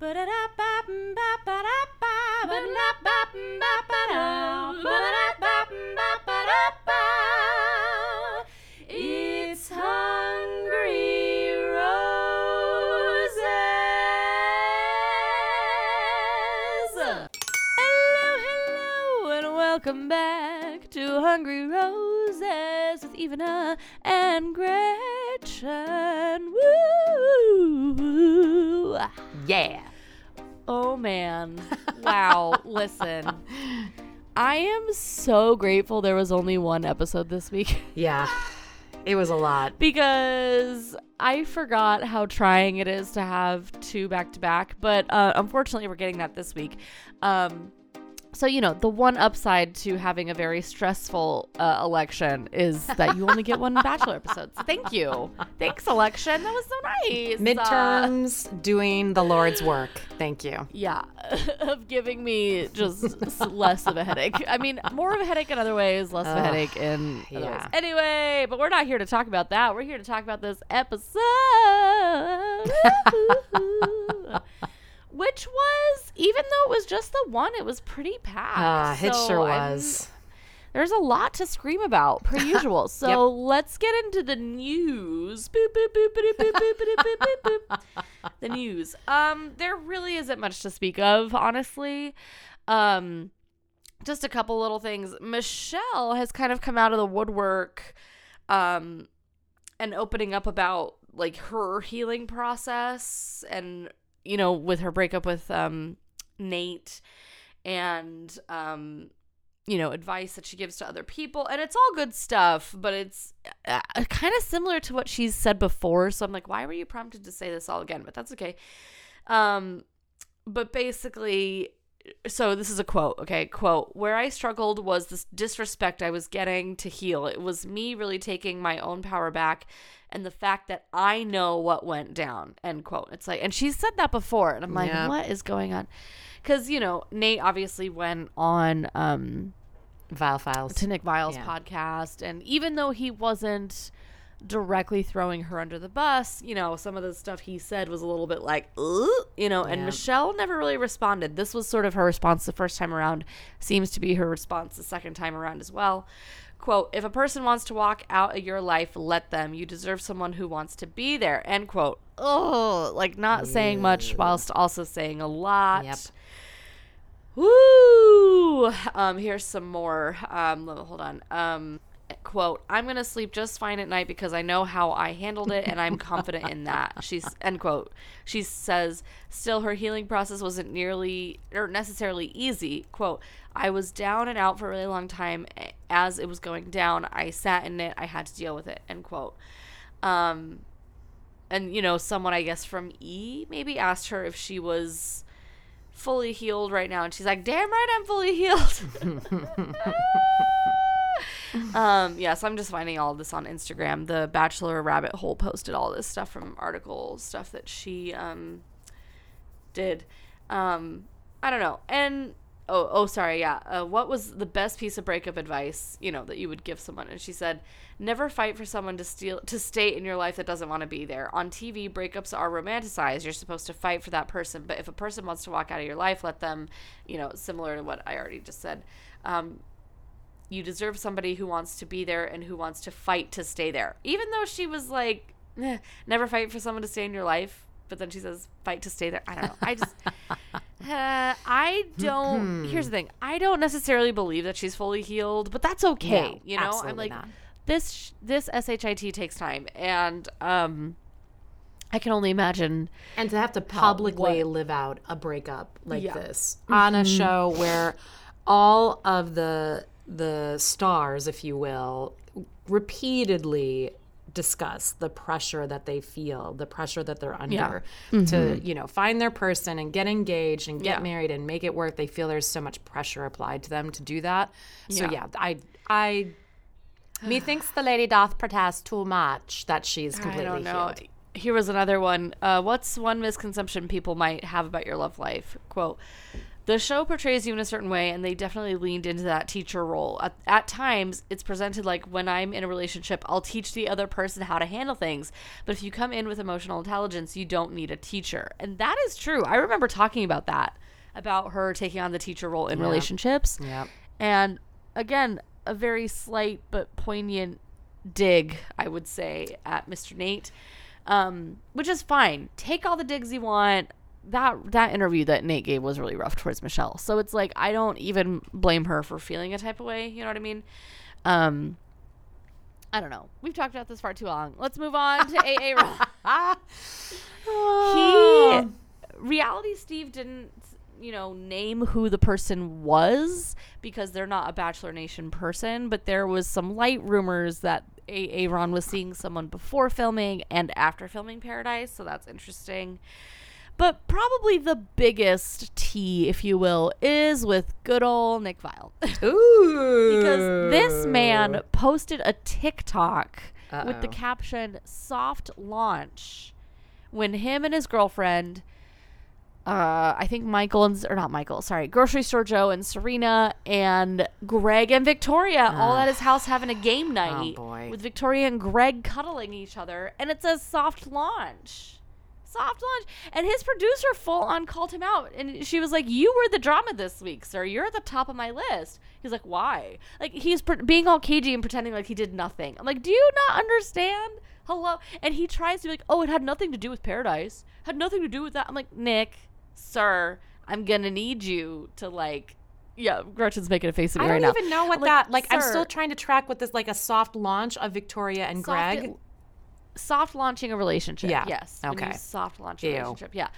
Ba-da-da-ba-ba-ba-da Wow. Listen. I am so grateful there was only one episode this week Yeah. It was a lot. because I forgot how trying it is to have two back to back, but uh, unfortunately we're getting that this week. Um so you know the one upside to having a very stressful uh, election is that you only get one bachelor episode. So thank you, thanks election. That was so nice. Uh, Midterms doing the Lord's work. Thank you. yeah of giving me just less of a headache i mean more of a headache in other ways less of a headache in other yeah. ways anyway but we're not here to talk about that we're here to talk about this episode which was even though it was just the one, it was pretty packed. Uh, it sure was. I'm, there's a lot to scream about, per usual. So yep. let's get into the news. Boop, boop, boop, the news. Um, there really isn't much to speak of, honestly. Um, just a couple little things. Michelle has kind of come out of the woodwork, um, and opening up about like her healing process and you know, with her breakup with um Nate, and um you know, advice that she gives to other people. And it's all good stuff, but it's uh, kind of similar to what she's said before. So I'm like, why were you prompted to say this all again? But that's okay. Um, but basically, so this is a quote, okay? Quote, where I struggled was this disrespect I was getting to heal. It was me really taking my own power back and the fact that I know what went down, end quote. It's like, and she said that before. And I'm like, Yeah. what is going on? Because, you know, Nate obviously went on, um, Viall files. to Nick Viall's Yeah. podcast. And even though he wasn't directly throwing her under the bus, you know, some of the stuff he said was a little bit like, you know, and Yeah. Michelle never really responded. This was sort of her response the first time around, seems to be her response the second time around as well. Quote, if a person wants to walk out of your life, let them. You deserve someone who wants to be there. End quote. Oh, like not saying much whilst also saying a lot. Yep. Woo! Um, here's some more. Um, hold on. Um, quote: "I'm gonna sleep just fine at night because I know how I handled it, and I'm confident in that." She's end quote. She says, "Still, her healing process wasn't nearly or necessarily easy." Quote: "I was down and out for a really long time. As it was going down, I sat in it. I had to deal with it." End quote. Um, and you know, someone I guess from E maybe asked her if she was fully healed right now and she's like damn right i'm fully healed um yeah so i'm just finding all this on instagram. The bachelor rabbit hole posted all this stuff from article stuff that she um did. Um i don't know. And oh oh sorry yeah. Uh, what was the best piece of breakup advice you know that you would give someone? And she said never fight for someone to steal to stay in your life that doesn't want to be there. On tv breakups are romanticized. You're supposed to fight for that person. But if a person wants to walk out of your life let them you know similar to what i already just said. Um, you deserve somebody who wants to be there and who wants to fight to stay there even though she was like "Eh, never fight for someone to stay in your life but then she says fight to stay there i don't know i just uh, I don't. Here's the thing. I don't necessarily believe that she's fully healed, but that's okay. No, you know, I'm like not. this. This shit takes time, and um, I can only imagine. And to have to publicly live out a breakup like Yeah. Mm-hmm. this on a show where all of the the stars, if you will, repeatedly discuss the pressure that they feel, the pressure that they're under to, you know, find their person and get engaged and get Mm-hmm. Yeah. married and make it work. They feel there's so much pressure applied to them to do that. So Yeah. yeah, I I methinks the lady doth protest too much that she's completely I don't know. healed. here was another one. Uh, what's one misconception people might have about your love life? Quote. The show portrays you in a certain way, and they definitely leaned into that teacher role. At, at times, it's presented like when I'm in a relationship, I'll teach the other person how to handle things. But if you come in with emotional intelligence, you don't need a teacher. And that is true. I remember talking about that, about her taking on the teacher role in relationships. Yep. And again, a very slight but poignant dig, I would say, at Mr. Nate, um, which is fine. Take all the digs you want. That that interview that Nate gave was really rough towards Michelle. So it's like I don't even blame her for feeling a type of way. You know what I mean? Um, I don't know. We've talked about this far too long. Let's move on to AA Ron. he reality steve didn't you know name who the person was because they're not a bachelor nation person but there was some light rumors that A- aaron was seeing someone before filming and after filming paradise so that's interesting but probably the biggest tea if you will is with good old nick viall Ooh. because this man posted a TikTok with the caption "soft launch" when him and his girlfriend, uh, I think Michael and or not Michael, sorry, grocery store Joe and Serena and Greg and Victoria all at his house having a game night boy. with Victoria and Greg cuddling each other, and it says "soft launch." Soft launch, and his producer full on called him out, and she was like, "You were the drama this week, sir. You're at the top of my list." He's like, "Why?" Like he's pre- being all cagey and pretending like he did nothing. I'm like, "Do you not understand?" Hello, and he tries to be like, "Oh, it had nothing to do with Paradise. Had nothing to do with that." I'm like, "Nick, sir, I'm gonna need you to like." Yeah, Gretchen's making a face at me I don't now. even know what like, that like. I'm still trying to track what this like a soft launch of Victoria and soft- Greg. Soft launching a relationship. Yeah. Yes. Okay. soft launch a Ew. relationship. Yeah.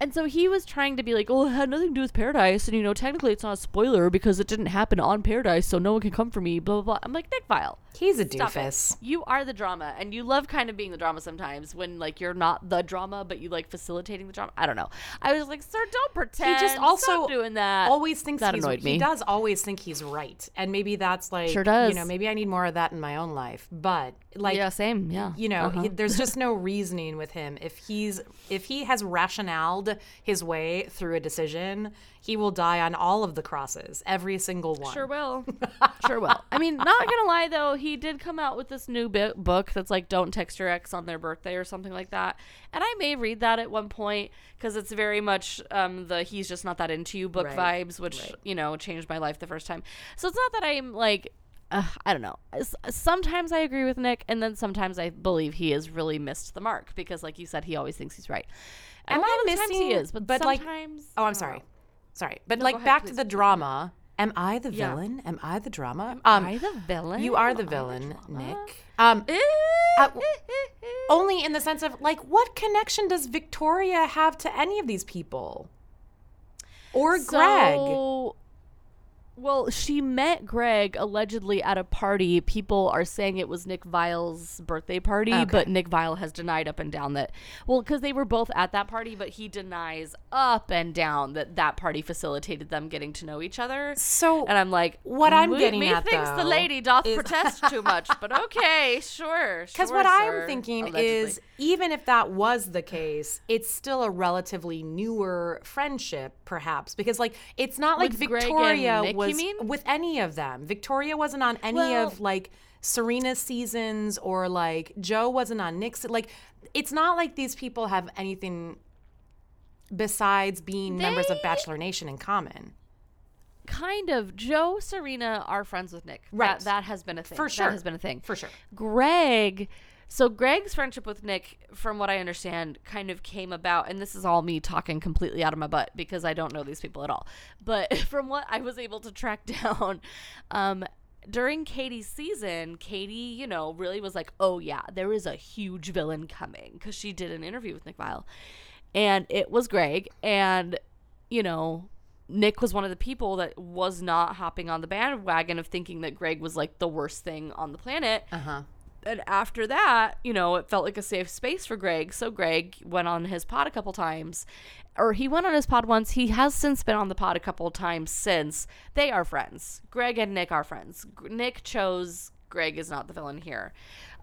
And so he was trying to be like, oh, it had nothing to do with Paradise. And, you know, technically it's not a spoiler because it didn't happen on Paradise, so no one can come for me, blah, blah, blah. I'm like, Nick Viall. He's a Stop it. doofus. You are the drama, and you love kind of being the drama sometimes when like you're not the drama, but you like facilitating the drama. I don't know. I was like, sir, don't pretend. He just also Stop doing that. Always thinks That he's, annoyed me. He does always think he's right, and maybe that's like Sure does. You know, maybe I need more of that in my own life. But like, yeah, same. Yeah. you know, Uh-huh. he, there's just no reasoning with him. If he's if he has rationaled his way through a decision, he will die on all of the crosses, every single one. Sure will. sure will. I mean, not gonna lie though, he did come out with this new bi- book that's like "Don't text your ex on their birthday" or something like that. And I may read that at one point because it's very much um, the "he's just not that into you" book Right. vibes, which you know changed my life the first time. So it's not that I'm like. Uh, I don't know. Sometimes I agree with Nick, and then sometimes I believe he has really missed the mark because, like you said, he always thinks he's right. And Am I of the times missing? He is, but, but like, oh, I'm sorry. Sorry, but No, like ahead, back to the drama. Am I the Yeah. villain? Am I the drama? Am I the villain? You are the Am villain, drama? Nick. Um, Eh, Uh, only in the sense of like, what connection does Victoria have to any of these people? Or Greg? Well, she met Greg allegedly at a party. People are saying it was Nick Viall's birthday party, Okay. but Nick Viall has denied up and down that. Well, because they were both at that party, but he denies up and down that that party facilitated them getting to know each other. So And I'm like, What I'm getting me at, thinks the lady doth is- protest too much, but okay, sure. Because sure, what sir," I'm thinking allegedly. is, even if that was the case, it's still a relatively newer friendship, perhaps. Because like, it's not like With Greg and Nick, you mean? with any of them. Victoria wasn't on any Well- of like Serena's seasons, or like Joe wasn't on Nick's. Like, it's not like these people have anything besides being members of They- Bachelor Nation in common. kind of Joe, Serena are friends with Nick. Right. That, that has been a thing. For sure. That has been a thing. For sure. Greg, so Greg's friendship with Nick, from what I understand, kind of came about, and this is all me talking completely out of my butt because I don't know these people at all. But from what I was able to track down, um, during Katie's season, Katie, you know, really was like, oh, yeah, there is a huge villain coming because she did an interview with Nick Viall. And it was Greg. And, you know, Nick was one of the people that was not hopping on the bandwagon of thinking that Greg was like the worst thing on the planet. Uh huh. And after that, you know, it felt like a safe space for Greg. So Greg went on his pod a couple times, or he went on his pod once. He has since been on the pod a couple times since. They are friends. Greg and Nick are friends. G- Nick chose Greg is not the villain here,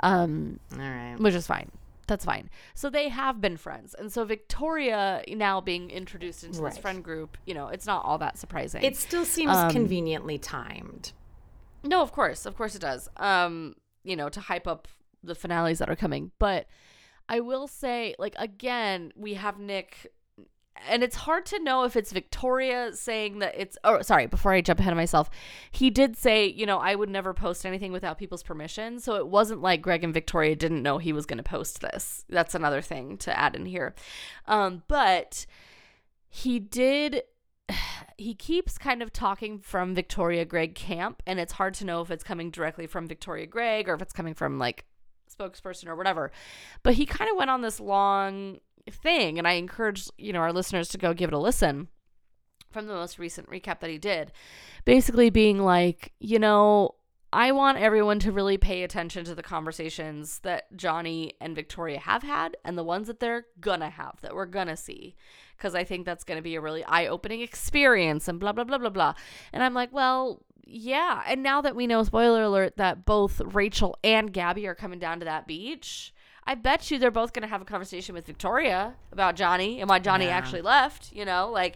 um, All right. which is fine. that's fine. So they have been friends. And so Victoria now being introduced into this friend group, you know, it's not all that surprising. It still seems Um, conveniently timed. No, of course, of course it does. Um, you know, to hype up the finales that are coming. But I will say, like again, we have Nick and it's hard to know if it's Victoria saying that it's oh sorry, before I jump ahead of myself, he did say, you know, I would never post anything without people's permission. So it wasn't like Greg and Victoria didn't know he was gonna post this. That's another thing to add in here. Um, but he did he keeps kind of talking from Victoria Greg camp, and it's hard to know if it's coming directly from Victoria Greg or if it's coming from like spokesperson or whatever. But he kind of went on this long thing, and I encourage you know our listeners to go give it a listen from the most recent recap that he did, basically being like, you know. I want everyone to really pay attention to the conversations that Johnny and Victoria have had and the ones that they're gonna have, that we're gonna see because I think that's to be a really eye opening experience and blah, blah, blah, blah, blah. And I'm like, well, yeah. And now that we know, spoiler alert, that both Rachel and Gabby are coming down to that beach, I bet you they're both to have a conversation with Victoria about Johnny and why Johnny Yeah. actually left, you know, like,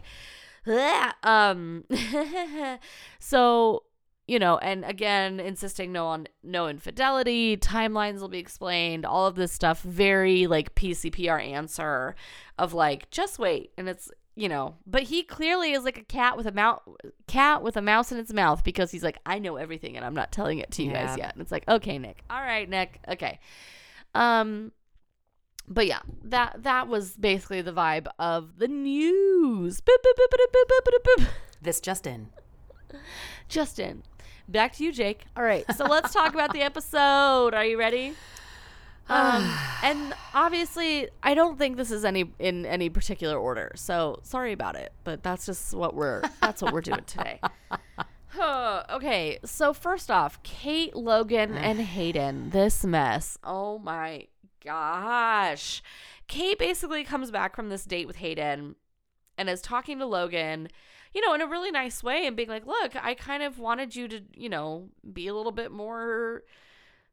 um, so you know, and again, insisting no on no infidelity, timelines will be explained, all of this stuff, very like PCPR answer of like, just wait. And it's you know, but he clearly is like a cat with a mouth cat with a mouse in its mouth because he's like, I know everything and I'm not telling it to you guys yet. And it's like, okay, Nick. All right, Nick. Okay. Um but yeah, that that was basically the vibe of the news. Boop, boop, boop, boop, boop, boop, boop, boop. This Justin. Justin, back to you, Jake. All right, so let's talk about the episode. Are you ready? Um, and obviously, I don't think this is any in any particular order. So sorry about it, but that's just what we're that's what we're doing today. Okay, so first off, Kate, Logan, and Hayden. This mess. Oh my gosh. Kate basically comes back from this date with Hayden and is talking to Logan, you know, in a really nice way and being like, look, I kind of wanted you to, you know, be a little bit more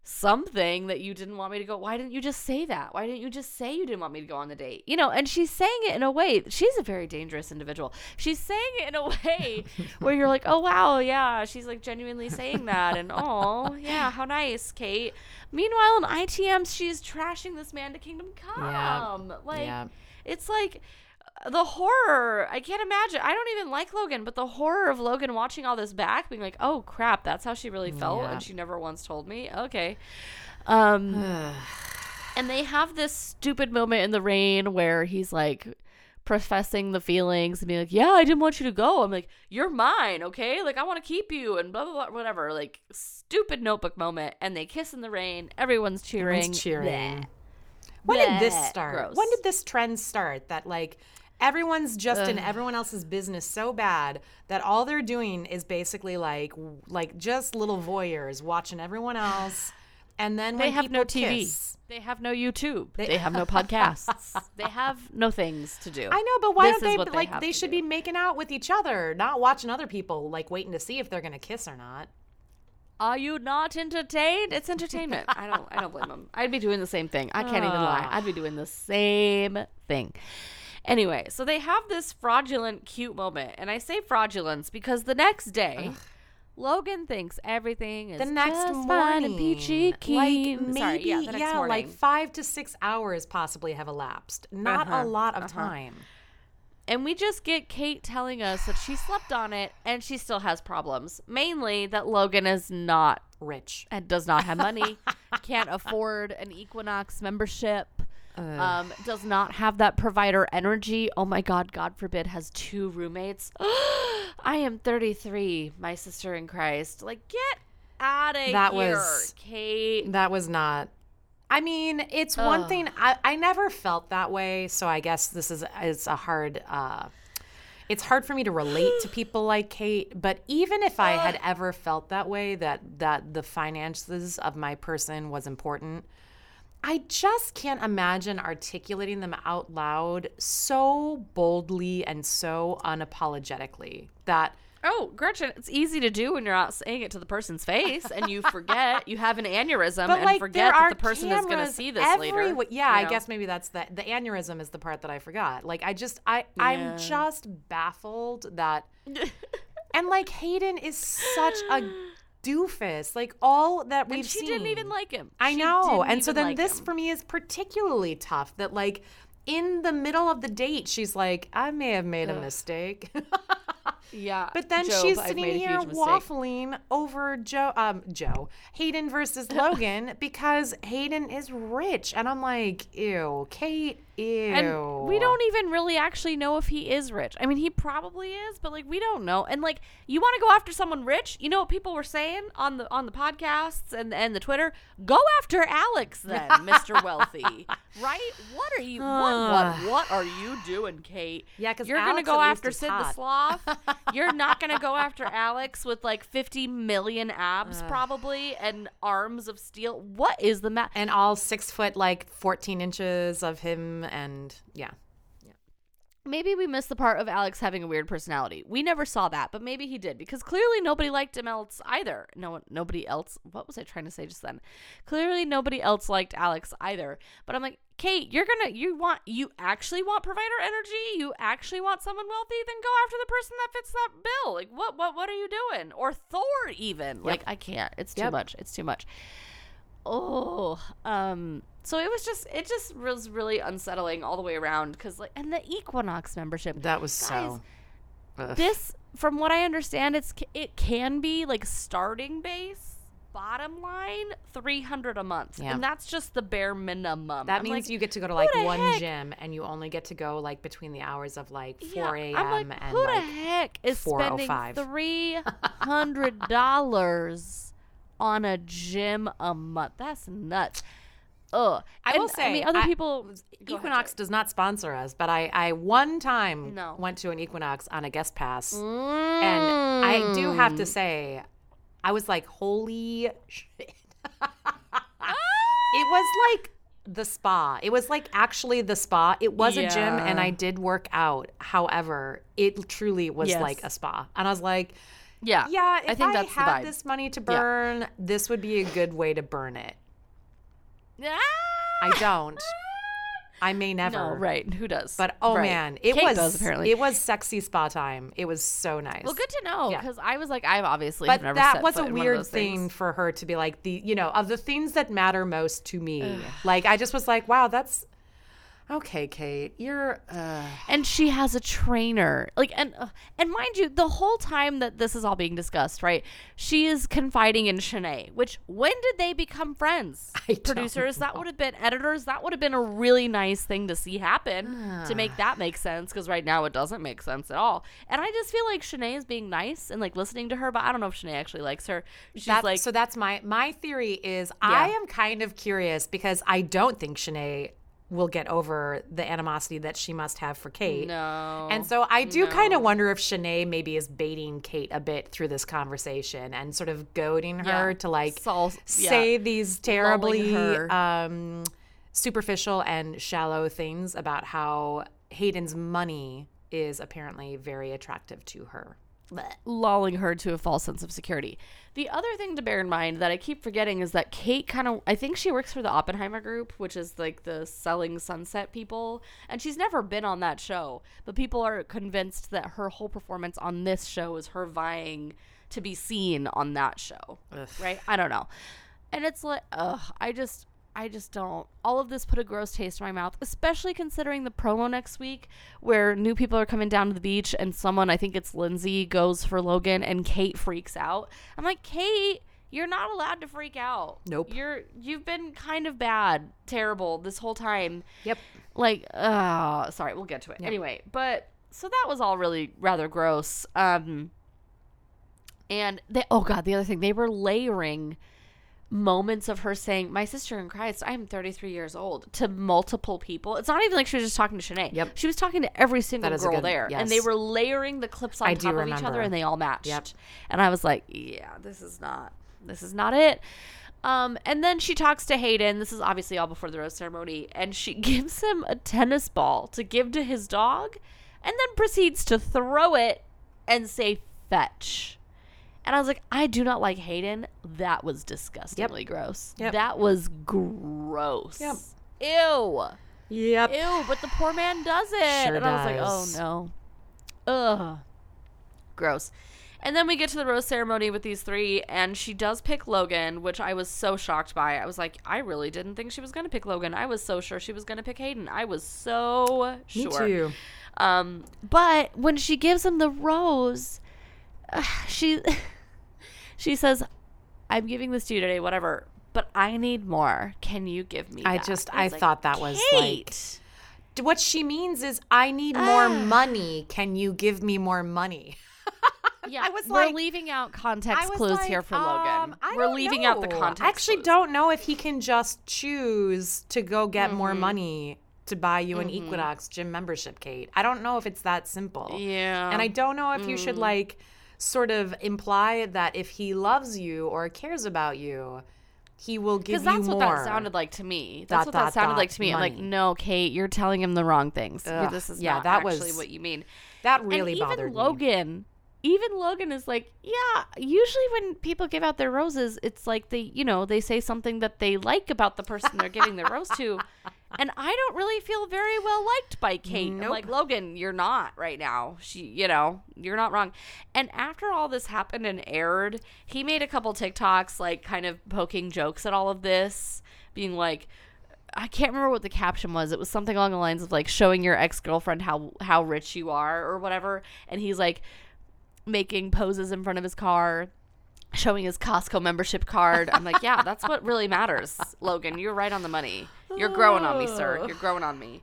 something that you didn't want me to go. Why didn't you just say that? Why didn't you just say you didn't want me to go on the date? You know, and she's saying it in a way, she's a very dangerous individual. She's saying it in a way where you're like, oh, wow, yeah, she's like genuinely saying that. And oh, yeah, how nice, Kate. Meanwhile, in ITM, she's trashing this man to Kingdom Come. Like, yeah. it's like the horror. I can't imagine. I don't even like Logan, but the horror of Logan watching all this back, being like, "Oh crap, that's how she really felt," Yeah. and she never once told me. Okay. Um, and they have this stupid moment in the rain where he's like professing the feelings and being like, "Yeah, I didn't want you to go." I'm like, "You're mine, okay? Like I want to keep you," and blah blah blah, whatever. Like stupid notebook moment, and they kiss in the rain. Everyone's cheering. Everyone's cheering. When did this start? Gross. When did this trend start? That like everyone's just in everyone else's business so bad that all they're doing is basically like like just little voyeurs watching everyone else, and then They have no TV. kiss- They have no YouTube. They, have no podcasts. they have no things to do. I know, but why This don't they what they like they should do. be making out with each other, not watching other people like waiting to see if they're gonna kiss or not. Are you not entertained? It's entertainment. I don't. I don't blame them. I'd be doing the same thing. I can't even lie. Ah. I'd be doing the same thing. Anyway, so they have this fraudulent, cute moment, and I say fraudulence because the next day, Logan thinks everything is The next just morning, fine and peachy like keen. maybe Sorry, yeah, the next morning. like five to six hours possibly have elapsed. Not Uh-huh, a lot of time. And we just get Kate telling us that she slept on it and she still has problems. Mainly that Logan is not Rich. and does not have money, can't afford an Equinox membership, um, does not have that provider energy. Oh my God, God forbid, has two roommates. I am 33, my sister in Christ. Like, get out of That here, was- Kate. That was not. I mean, it's one thing. I, I never felt that way, so I guess this is it's a hard. Uh, it's hard for me to relate to people like Kate. But even if I had ever felt that way, that that the finances of my person was important, I just can't imagine articulating them out loud so boldly and so unapologetically that Oh, Gretchen, it's easy to do when you're not saying it to the person's face and you forget. you have an aneurysm But and like, forget that the person is going to see this every- later. Yeah, you I know? guess maybe that's the the aneurysm is the part that I forgot. Like, I just, I, Yeah. I'm just baffled that, and like Hayden is such a doofus. Like all that we've And she seen, didn't even like him. I She know. And so then like this him. for me is particularly tough that like in the middle of the date, she's like, I may have made a mistake. Yeah. But then Job, she's sitting here waffling over Joe, um, Joe Hayden versus Logan because Hayden is rich, and I'm like, ew, Kate, ew. And we don't even really actually know if he is rich. I mean, he probably is, but like we don't know. And like, you want to go after someone rich? You know what people were saying on the on the podcasts and and the Twitter? Go after Alex then, Mr. Wealthy. Right? What are you? what what what are you doing, Kate? Yeah, cuz you're gonna go after Sid hot. the Sloth. you're not gonna go after Alex with like 50 million abs probably and arms of steel. What is the matter? And all six foot, like 14 inches of him, and yeah. Maybe we missed the part of Alex having a weird personality. We never saw that, but maybe he did because clearly nobody liked him else either. No nobody else. What was I trying to say just then? Clearly nobody else liked Alex either. But I'm like, Kate, you're gonna, you want, you actually want provider energy? You actually want someone wealthy? Then go after the person that fits that bill. Like, what, what, what are you doing? Or Thor even? Like, I can't. It's too Yep. much. It's too much. Oh, um, so it was just, it just was really unsettling all the way around because, like, and the Equinox membership. That was so. ugh. This, from what I understand, it's it can be like starting base, bottom line, three hundred a month, Yeah. and that's just the bare minimum. That I'm means like, you get to go to like one heck? gym and you only get to go like between the hours of like 4 a.m. I'm like, and who like the heck is spending 4:05? three hundred dollars on a gym a month? That's nuts. Ugh. I And, will say, I mean, other I- people. Go ahead, Equinox does not sponsor us, but I, I one time No. went to an Equinox on a guest pass, Joe. and I do have Mm. to say, I was like, holy shit! it was like the spa. It was like actually the spa. It was a gym, and I did work out. However, it truly was Yes. like a spa, and I was like, Yeah. yeah, if I think that's the had this money to Yeah. burn, this would be a good way to burn it. Ah! I don't. I may never. No, right. Who does? But oh Right. man, it Kate was does, apparently. it was sexy spa time. It was so nice. Well, good to know Yeah. because I was like, I've obviously but never that set was a in one of weird thing things. for her to be like the you know of the things that matter most to me. like I just was like, wow, that's okay, Kate. You're uh, And she has a trainer, like, and uh, and mind you, the whole time that this is all being discussed, right? She is confiding in Shanae. Which when did they become friends? I Producers, that would have been editors. That would have been a really nice thing to see happen to make that make sense. Because right now it doesn't make sense at all. And I just feel like Shanae is being nice and like listening to her, but I don't know if Shanae actually likes her. She's that's, like, so that's my my theory is I am kind of curious because I don't think Shanae will get over the animosity that she must have for Kate. no. And so I do kind of wonder if Shanae maybe is baiting Kate a bit through this conversation and sort of goading her Yeah. to like Sol- yeah. say these terribly um, superficial and shallow things about how Hayden's money is apparently very attractive to her. Lulling her to a false sense of security. The other thing to bear in mind that I keep forgetting is that Kate kind of I think she works for the Oppenheimer group, which is like the selling sunset people, and she's never been on that show, but people are convinced that her whole performance on this show is her vying to be seen on that show. Right? I don't know. And it's like ugh, I just I just don't. All of this put a gross taste in my mouth, especially considering the promo next week where new people are coming down to the beach and someone, I think it's Lindsay, goes for Logan and Kate freaks out. I'm like, Kate, you're not allowed to freak out. Nope. You're you've been kind of bad, terrible this whole time. Yep. Like, uh sorry, we'll get to it. Anyway, but so that was all really rather gross. Um and they oh god, the other thing, they were layering moments of her saying, "My sister in Christ, I am 33 years old," to multiple people. It's not even like she was just talking to Shanae. Yep. She was talking to every single That is a girl good- there, and they were layering the clips on I top of each other, and they all matched. Yep. And I was like, "Yeah, this is not. This is not it." Um, and then she talks to Hayden. This is obviously all before the rose ceremony, and she gives him a tennis ball to give to his dog, and then proceeds to throw it and say fetch. And I was like, I do not like Hayden. That was disgustingly gross. Yep. That was gross. Yep. Ew. Yep. Ew, but the poor man does it. Sure and I was like, oh no. Ugh. Gross. And then we get to the rose ceremony with these three, and she does pick Logan, which I was so shocked by. I was like, I really didn't think she was going to pick Logan. I was so sure she was going to pick Hayden. I was so Me sure. too. Um, but when she gives him the rose, uh, she she says, "I'm giving this to you today, whatever, but I need more. Can you give me?" I that?" just- was I thought that was, like, What she means is, I need more money. Can you give me more money? Yeah, I was we're like- leaving out context clues like, here for um, Logan. I we're leaving out the context. I actually clues. don't know if he can just choose to go get more Mm-hmm. money to buy you an Equinox gym membership, Kate. I don't know if it's that simple. Yeah, And I don't know if you Mm. should like sort of imply that if he loves you or cares about you, he will give you more. because that's what that sounded like to me. That's Dot, what that dot, sounded dot, like to me. I'm like, no, Kate, you're telling him the wrong things. Ugh, this is yeah, not that actually was- what you mean. that really and even bothered me. Logan, even Logan is like, yeah. Usually when people give out their roses, it's like they, you know, they say something that they like about the person they're giving their rose to, and I don't really feel very well liked by Kate. Nope. like Logan, you're not right now. She, you know, you're not wrong. And after all this happened and aired, he made a couple TikToks, like kind of poking jokes at all of this, being like. I can't remember what the caption was. It was something along the lines of like showing your ex girlfriend how how rich you are or whatever. And he's like making poses in front of his car, showing his Costco membership card. I'm like, yeah, that's what really matters, Logan. You're right on the money. You're growing on me, sir. You're growing on me.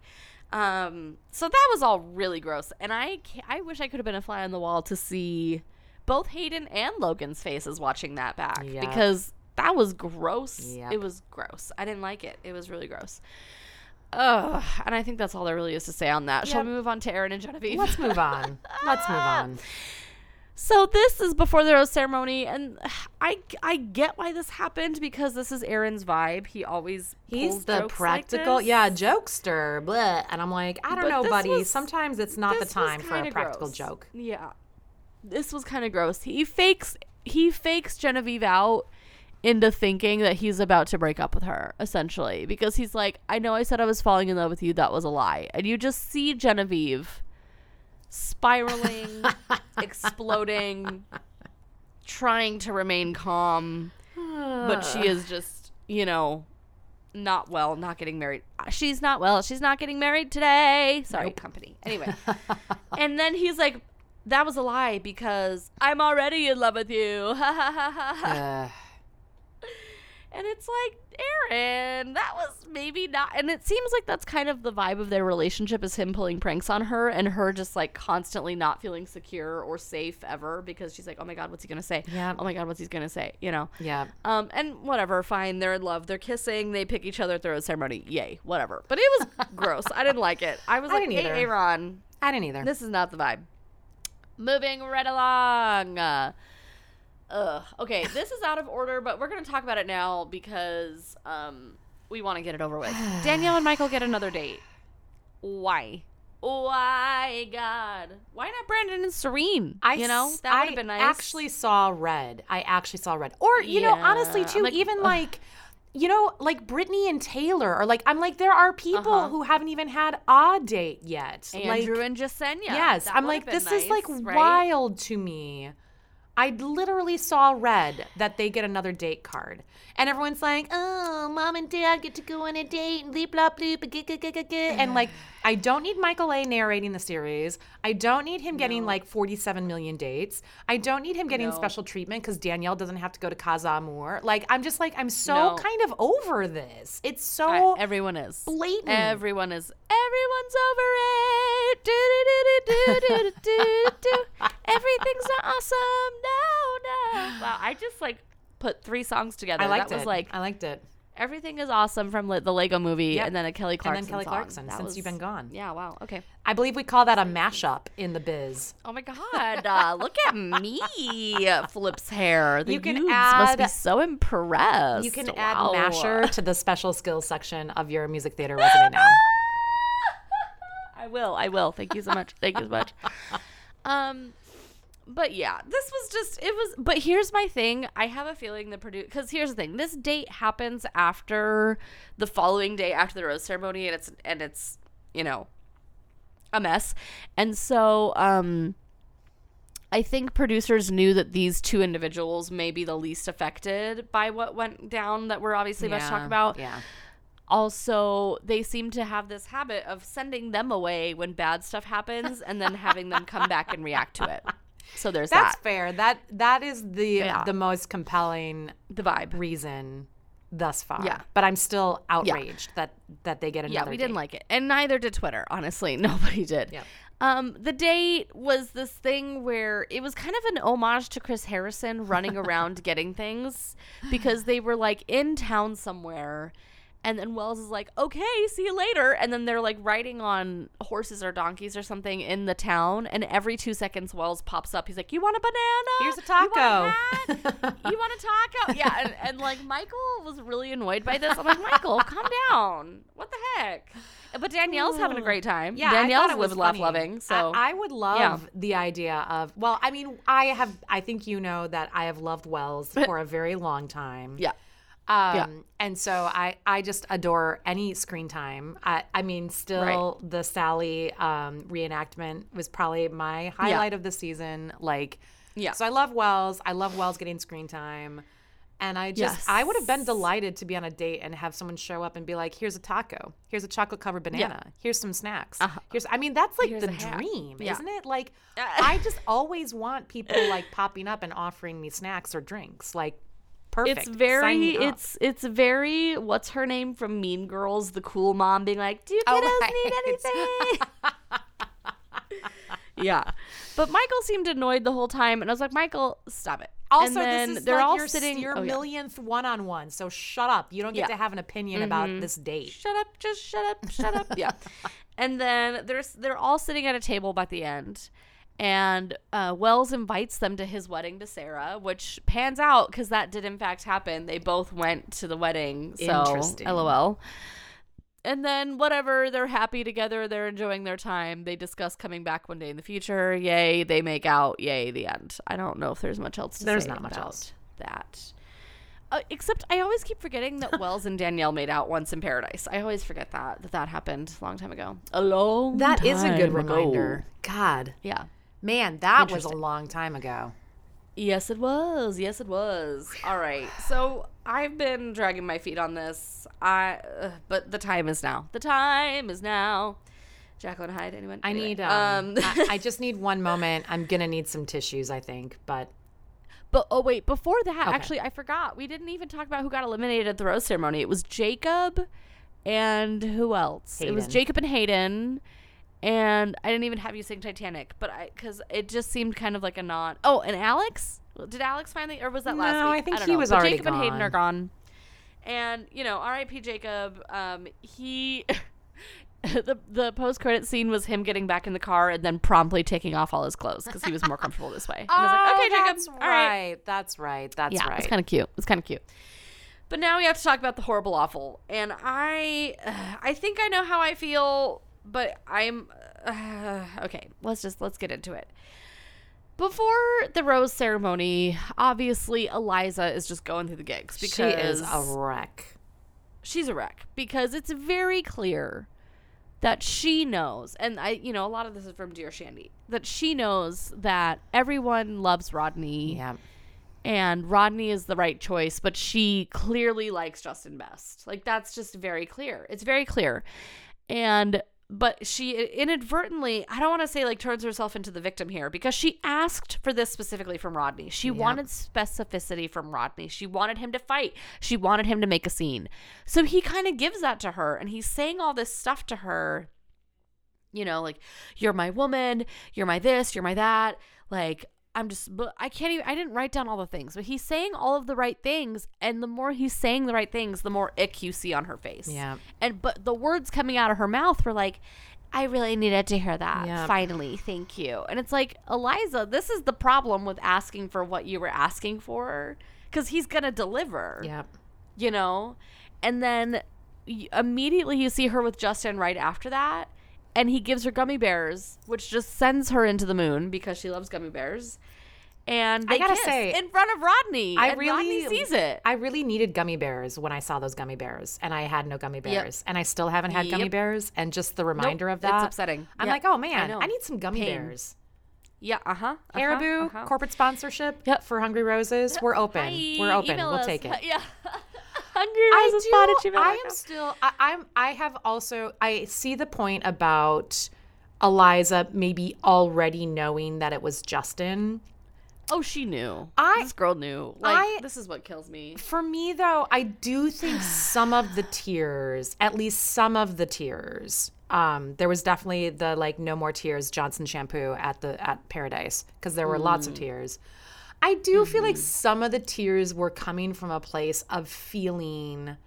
Um, so that was all really gross, and I I wish I could have been a fly on the wall to see both Hayden and Logan's faces watching that back Yeah. because that was gross. Yep. It was gross. I didn't like it. It was really gross. Ugh, and I think that's all there really is to say on that. Shall we move on to Aaron and Genevieve? Let's move on. Let's move on. So this is before the rose ceremony, and I I get why this happened because this is Aaron's vibe. He always He's the like practical, this. yeah, jokester. Bleh. And I'm like, I don't But know, buddy. was- Sometimes it's not the time for a practical gross. joke. Yeah, this was kind of gross. He fakes he fakes Genevieve out into thinking that he's about to break up with her, essentially, because he's like, I know I said I was falling in love with you. That was a lie, and you just see Genevieve spiraling, exploding, trying to remain calm. but she is just you know not well not getting married. Uh, she's not well. She's not getting married today. Sorry company. Anyway. And then he's like that was a lie because i'm already in love with you. Ugh. And it's like aaron that was maybe not and it seems like that's kind of the vibe of their relationship is him pulling pranks on her and her just like constantly not feeling secure or safe ever because she's like oh my god what's he gonna say Yeah. oh my god what's he gonna say you know yeah. um, and whatever, fine. They're in love. They're kissing. They pick each other at the rose ceremony. Yay, whatever. But it was gross. I didn't like it. I was I like, hey. Aaron, I didn't either. this is not the vibe. Moving right along. Uh, ugh. Okay, this is out of order, but we're gonna talk about it now because um, we want to get it over with. Danielle and Michael get another date. Why? Why, God? Why not Brandon and Serene? I you know that would I have been nice. actually saw red. I actually saw red. Or you know, honestly, too, like, even ugh. like. You know, like Brittany and Taylor, or like I'm like there are people Uh-huh. who haven't even had a date yet. Andrew like, and Jessenia. yes, That I'm like have been this is like right? wild to me. I literally saw red that they get another date card, and everyone's like, "Oh, mom and dad get to go on a date," and bleep blah get. and like I don't need Michael A. narrating the series. I don't need him getting like 47 million dates. I don't need him getting No. special treatment because Danielle doesn't have to go to Casa Amor. Like I'm just like I'm so No. kind of over this. It's so I- everyone is blatant. Everyone is. Everyone's over it. Do, do, do, do, do, do, do, do. Everything's awesome. No, no. Wow, I just like put three songs together. I liked that was it. like I liked it. Everything is awesome from the Lego Movie, Yep. and then a Kelly Clarkson. And then Kelly. Clarkson, That since was- you've been gone. Yeah. Wow. Okay. I believe we call that a mashup in the biz. Oh my God! Uh, look at me, Flip's hair. The You can youths must be add- so impressed. You can Wow. add masher to the special skills section of your music theater resume now. I will. I will. Thank you so much. Thank you so much. Um, but yeah, this was just it was. But here's my thing: I have a feeling the produce because here's the thing: this date happens after the following day after the rose ceremony, and it's and it's you know a mess, and so um. I think producers knew that these two individuals may be the least affected by what went down that we're obviously about to talk about Yeah. also they seem to have this habit of sending them away when bad stuff happens and then having them come back and react to it so there's that. That's that fair. That that is the Yeah. the most compelling the vibe reason thus far. Yeah. But I'm still outraged that that they get another. yeah we didn't like it and neither did twitter honestly nobody did Yeah. um the date was this thing where it was kind of an homage to chris harrison running around getting things because they were like in town somewhere and then Wells is like, "Okay, see you later." And then they're like riding on horses or donkeys or something in the town, and every 2 seconds Wells pops up. He's like, "You want a banana? Here's a taco. You want taco." hat? you want a taco?" Yeah, and, and like Michael was really annoyed by this. I'm like, "Michael, calm down. What the heck?" But Danielle's having a great time. Yeah, Danielle's live, laugh, loving. So I, I would love Yeah. the idea of. Well, I mean, I have. I think you know that I have loved Wells for a very long time. yeah, Um, Yeah. And so I, I just adore any screen time. I, I mean, still the Sally um, reenactment was probably my highlight of the season. Like, Yeah. So I love Wells. I love Wells getting screen time. And I just, I would have been delighted to be on a date and have someone show up and be like, here's a taco. Here's a chocolate covered banana. Here's some snacks. Uh-huh. Here's, I mean, that's like Here's the dream, Yeah. isn't it? Like, I just always want people like popping up and offering me snacks or drinks. Like, perfect. it's very it's it's very what's her name from Mean Girls, the cool mom being like, "Do you Oh, kiddos right. need anything?" yeah, but Michael seemed annoyed the whole time, and I was like, "Michael, stop it." Also, this is they're like all your, sitting. your oh, yeah. millionth one-on-one. So shut up. You don't get Yeah. Mm-hmm. to have an opinion about this date. Shut up! Just shut up! Shut up! Yeah. And then there's they're all sitting at a table by the end, and uh, Wells invites them to his wedding to Sarah, which pans out because that did in fact happen. They both went to the wedding. So Interesting. lol. And then whatever, they're happy together. They're enjoying their time. They discuss coming back one day in the future. Yay! They make out. Yay! The end. I don't know if there's much else to There's say not much about else. that. Uh, except I always keep forgetting that Wells and Danielle made out once in paradise. I always forget that that that happened a long time ago. A long That is a good ago. reminder. God, Yeah. Man, that was a long time ago. Yes, it was. Yes, it was. All right. So I've been dragging my feet on this. I, uh, but the time is now. The time is now. Jacqueline Hyde. Anyone? I Anyway, need. Um, I, I just need one moment. I'm gonna need some tissues, I think. But But oh wait, before that, Okay. actually, I forgot. We didn't even talk about who got eliminated at the rose ceremony. It was Jacob, and who else? It was Jacob and Hayden. And I didn't even have you sing Titanic, but I because it just seemed kind of like a non. Oh, and Alex did Alex finally, or was that last No, week? I think don't he know. was But already Jacob and Hayden are gone. And you know, R.I.P. Jacob. Um, he. the the post credit scene was him getting back in the car and then promptly taking off all his clothes because he was more comfortable this way. And I was like, okay, Jacob, Oh, that's all right. right. That's right. That's Yeah, right. it's kind of cute. It's kind of cute. But now we have to talk about the horrible awful, and I, I think I know how I feel, but I'm uh, okay. Let's just let's get into it. Before the rose ceremony, obviously Eliza is just going through the gigs because she is a wreck. she's a wreck because it's very clear that she knows, and I, you know, a lot of this is from Dear Shandy, that she knows that everyone loves Rodney Yeah. and Rodney is the right choice, but she clearly likes Justin best. Like that's just very clear. It's very clear. And but she inadvertently, I don't want to say like turns herself into the victim here because she asked for this specifically from Rodney. She wanted specificity from Rodney. She wanted him to fight. She wanted him to make a scene. So he kind of gives that to her and he's saying all this stuff to her you know, like you're my woman, you're my this, you're my that. Like I'm just, but I can't even. I didn't write down all the things, but he's saying all of the right things, and the more he's saying the right things, the more ick you see on her face. Yeah. And but the words coming out of her mouth were like, "I really needed to hear that. Yep. Finally, thank you." And it's like, Eliza, this is the problem with asking for what you were asking for, because he's gonna deliver Yep. you know? And then immediately you see her with Justin right after that. And he gives her gummy bears, which just sends her into the moon because she loves gummy bears. And they gotta say, in front of Rodney. I really Rodney sees it. I really needed gummy bears when I saw those gummy bears, and I had no gummy bears, and I still haven't had gummy Yep. bears. And just the reminder of that, it's upsetting. I'm Yeah, like, oh man, know. I, need some gummy Pain. bears. yeah, uh huh. Haribo corporate sponsorship Yep. for Hungry Roses. We're open. We're open. We'll us. take it. Yeah. Hungry I do. I am still. I, I'm. I have also. I see the point about Eliza maybe already knowing that it was Justin. Oh, she knew. I- this girl knew. Like I- this is what kills me. For me, though, I do think some of the tears, at least some of the tears, um, there was definitely the like no more tears Johnson shampoo at the at Paradise because there were lots Mm. of tears. I do feel Mm-hmm. like some of the tears were coming from a place of feeling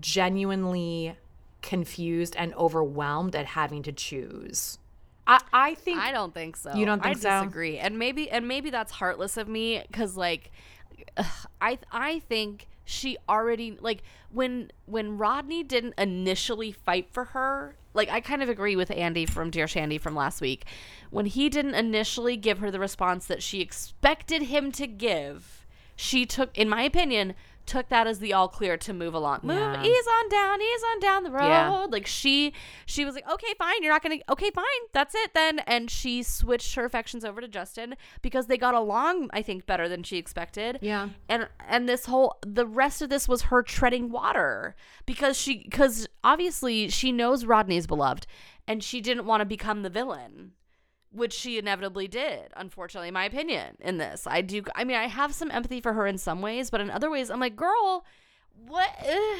genuinely confused and overwhelmed at having to choose. I, I think I don't think so. You don't think I so? I disagree. And maybe and maybe that's heartless of me cuz like I I think she already like when when Rodney didn't initially fight for her, like I kind of agree with Andy from Dear Shandy from last week. When he didn't initially give her the response that she expected him to give, she took in my opinion took that as the all clear to move along. Move Yeah. ease on down, ease on down the road. Yeah. Like she she was like, "Okay, fine. You're not going to Okay, fine. That's it then." And she switched her affections over to Justin because they got along, I think, better than she expected. Yeah. And and this whole the rest of this was her treading water because she cuz obviously she knows Rodney's beloved and she didn't want to become the villain. Which she inevitably did, unfortunately, in my opinion, in this. I do I mean, I have some empathy for her in some ways, but in other ways, I'm like, girl, what ugh.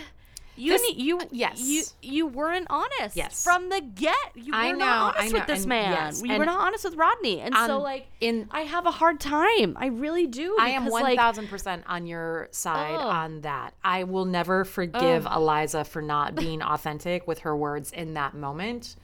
You This- you yes. you you weren't honest Yes. from the get. You were I know, not honest know, with this and man. yes, you were not honest with Rodney, and so Um, like in- I have a hard time. I really do. I am one like, thousand percent on your side Ugh. on that. I will never forgive Eliza for not being authentic with her words in that moment.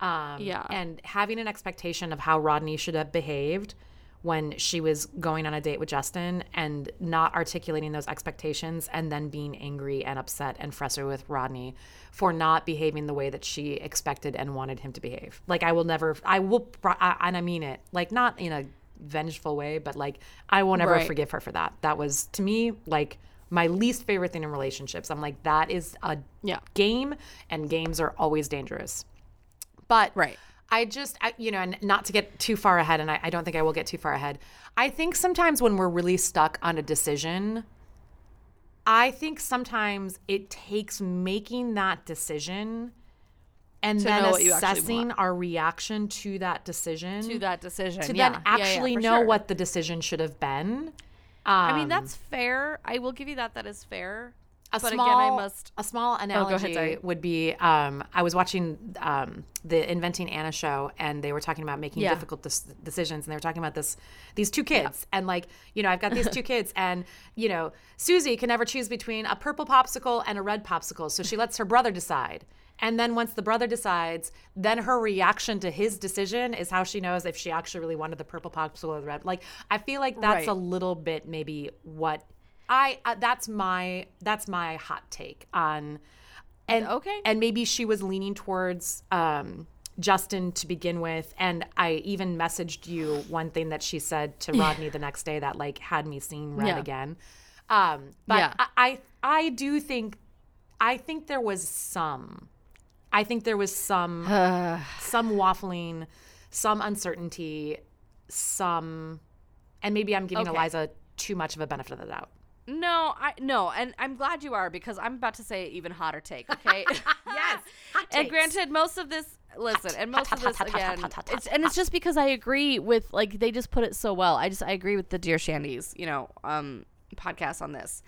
Um, Yeah. and having an expectation of how Rodney should have behaved when she was going on a date with Justin, and not articulating those expectations, and then being angry and upset and frustrated with Rodney for not behaving the way that she expected and wanted him to behave. Like I will never, I will, I, and I mean it, like not in a vengeful way, but like I will never Right. forgive her for that. That was to me like my least favorite thing in relationships. I'm like that is a Yeah. game, and games are always dangerous. But Right. I just, I, you know, and not to get too far ahead, and I, I don't think I will get too far ahead. I think sometimes when we're really stuck on a decision, I think sometimes it takes making that decision and To then know what you actually assessing our reaction to that decision to that decision to yeah. then Yeah, yeah, actually know sure. what the decision should have been. I mean Um, that's fair. I will give you that. That is fair. A but small, again, I must. a small ahead, analogy sorry. would be um, I was watching um, the Inventing Anna show, and they were talking about making Yeah. difficult des- decisions, and they were talking about this these two kids, and like you know I've got these two kids, and you know Susie can never choose between a purple popsicle and a red popsicle, so she lets her brother decide. And then once the brother decides, then her reaction to his decision is how she knows if she actually really wanted the purple popsicle or the red. Like I feel like that's Right. a little bit maybe what I uh, that's my that's my hot take on and Okay. and maybe she was leaning towards um Justin to begin with and I even messaged you one thing that she said to Rodney the next day that like had me seeing red Yeah. again. Um but Yeah. I, I I do think I think there was some I think there was some some waffling, some uncertainty, some and maybe I'm giving Okay. Eliza too much of a benefit of the doubt. No, I no, and I'm glad you are because I'm about to say an even hotter take. Okay. Yes. And granted, most of this. Listen, and most of this again, it's and it's just because I agree with like they just put it so well. I just I agree with the Dear Shandy's you know um podcast on this.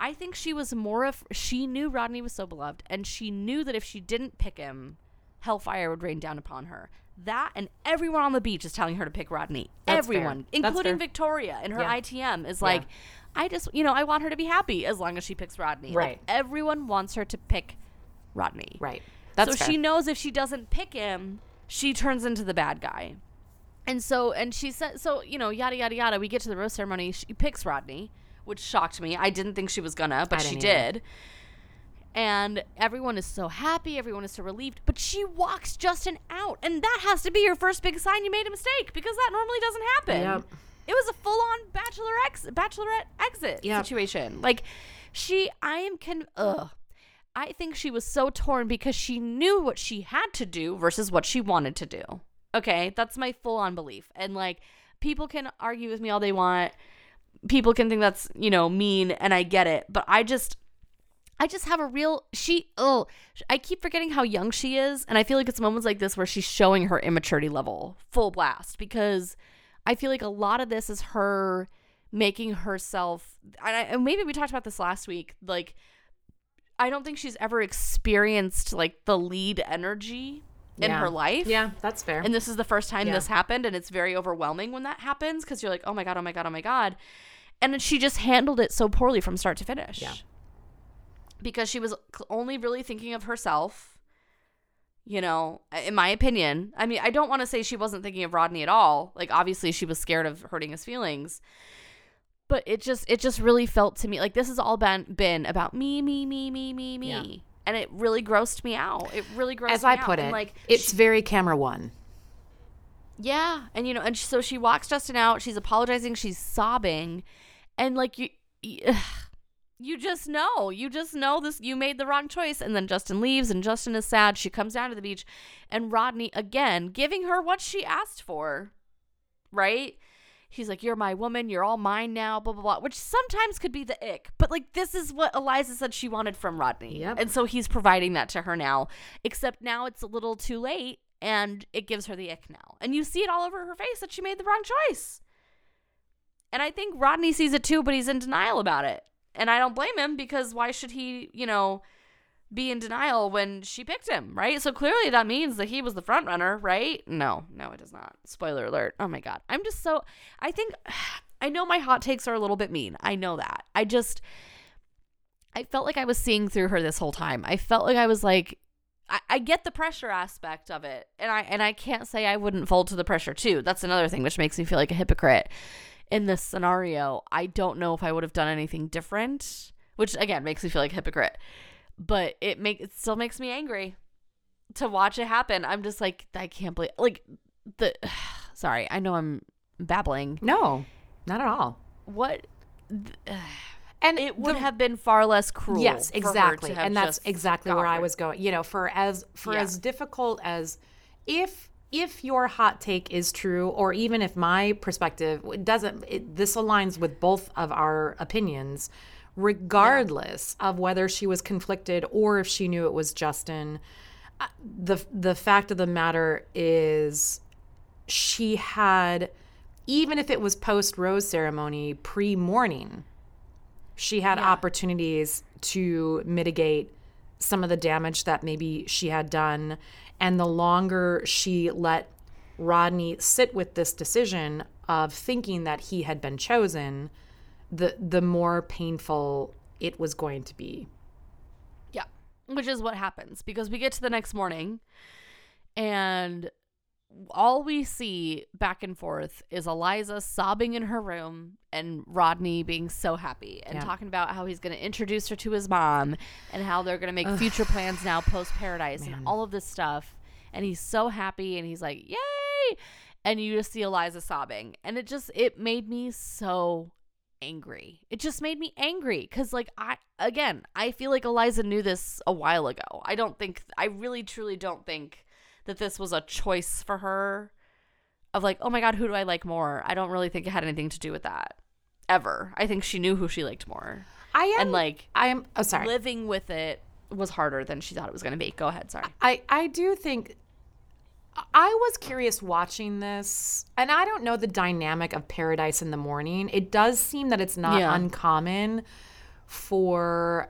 I think she was more of she knew Rodney was so beloved, and she knew that if she didn't pick him, hellfire would rain down upon her. That and everyone on the beach is telling her to pick Rodney. That's everyone, That's including. Victoria in her Yeah. ITM, is like, I just you know I want her to be happy as long as she picks Rodney. Like, Right. everyone wants her to pick Rodney. Right. That's so fair. she knows if she doesn't pick him, she turns into the bad guy. And so, and she said, so, you know, yada, yada, yada. We get to the rose ceremony. She picks Rodney, which shocked me. I didn't think she was gonna, but she either. did. and everyone is so happy, everyone is so relieved, but she walks Justin out, and that has to be your first big sign you made a mistake because that normally doesn't happen. Yep. It was a full-on bachelor ex- bachelorette exit Yep. situation. Like she I am con ugh. I think she was so torn because she knew what she had to do versus what she wanted to do. Okay, that's my full on belief. And like people can argue with me all they want. People can think that's, you know, mean and I get it, but I just I just have a real she oh I keep forgetting how young she is and I feel like it's moments like this where she's showing her immaturity level full blast because I feel like a lot of this is her making herself and, I, and maybe we talked about this last week like I don't think she's ever experienced like the lead energy in Yeah. her life. Yeah, that's fair. And this is the first time Yeah. this happened, and it's very overwhelming when that happens because you're like, oh my God, oh my God, oh my God. And then she just handled it so poorly from start to finish. Yeah. Because she was only really thinking of herself, you know, in my opinion. I mean, I don't want to say she wasn't thinking of Rodney at all. Like, obviously, she was scared of hurting his feelings. But it just, it just really felt to me like this has all been been about me, me, me, me, me, me, Yeah. and it really grossed me out. It really grossed me out. As I out. put And, it, like it's very camera one. yeah, and you know, and so she walks Justin out. She's apologizing. She's sobbing, and like you, you, you just know, you just know this. You made the wrong choice, and then Justin leaves, and Justin is sad. She comes down to the beach, and Rodney again giving her what she asked for, right? He's like, "You're my woman. You're all mine now." Blah blah blah. Which sometimes could be the ick, but like this is what Eliza said she wanted from Rodney, Yep. and so he's providing that to her now. Except now it's a little too late, and it gives her the ick now, and you see it all over her face that she made the wrong choice. And I think Rodney sees it too, but he's in denial about it, and I don't blame him because why should he, you know? be in denial when she picked him, right? So clearly that means that he was the front runner, right? No, no, it does not. Spoiler alert. Oh my god. I'm just so I think I know my hot takes are a little bit mean. I know that. I just I felt like I was seeing through her this whole time. I felt like I was like I, get the pressure aspect of it. And I and I can't say I wouldn't fold to the pressure too. That's another thing which makes me feel like a hypocrite in this scenario. I don't know if I would have done anything different, which again makes me feel like a hypocrite but it make it still makes me angry to watch it happen. I'm just like I can't believe like the sorry, I know I'm babbling. No, not at all. What And it would the- have been far less cruel. Yes, exactly. And that's exactly where I was going. You know, for as for Yeah. as difficult as if if your hot take is true or even if my perspective doesn't it, this aligns with both of our opinions regardless of whether she was conflicted or if she knew it was Justin uh, the the fact of the matter is she had even if it was post rose ceremony pre morning she had Yeah. opportunities to mitigate some of the damage that maybe she had done and the longer she let Rodney sit with this decision of thinking that he had been chosen the the more painful it was going to be Yeah. Which is what happens because we get to the next morning and all we see back and forth is Eliza sobbing in her room and Rodney being so happy and Yeah. talking about how he's going to introduce her to his mom and how they're going to make future plans now post paradise and all of this stuff. And he's so happy and he's like, Yay! And you just see Eliza sobbing. And it just, it made me so angry. It just made me angry because, like, I, again, I feel like Eliza knew this a while ago. I don't think, I really truly don't think that this was a choice for her of like, oh my God, who do I like more? I don't really think it had anything to do with that ever. I think she knew who she liked more. I am And, like, I am oh sorry Living with it was harder than she thought it was going to be. Go ahead. Sorry. I, I do think I was curious watching this, and I don't know the dynamic of Paradise in the Morning. It does seem that it's not Yeah. uncommon for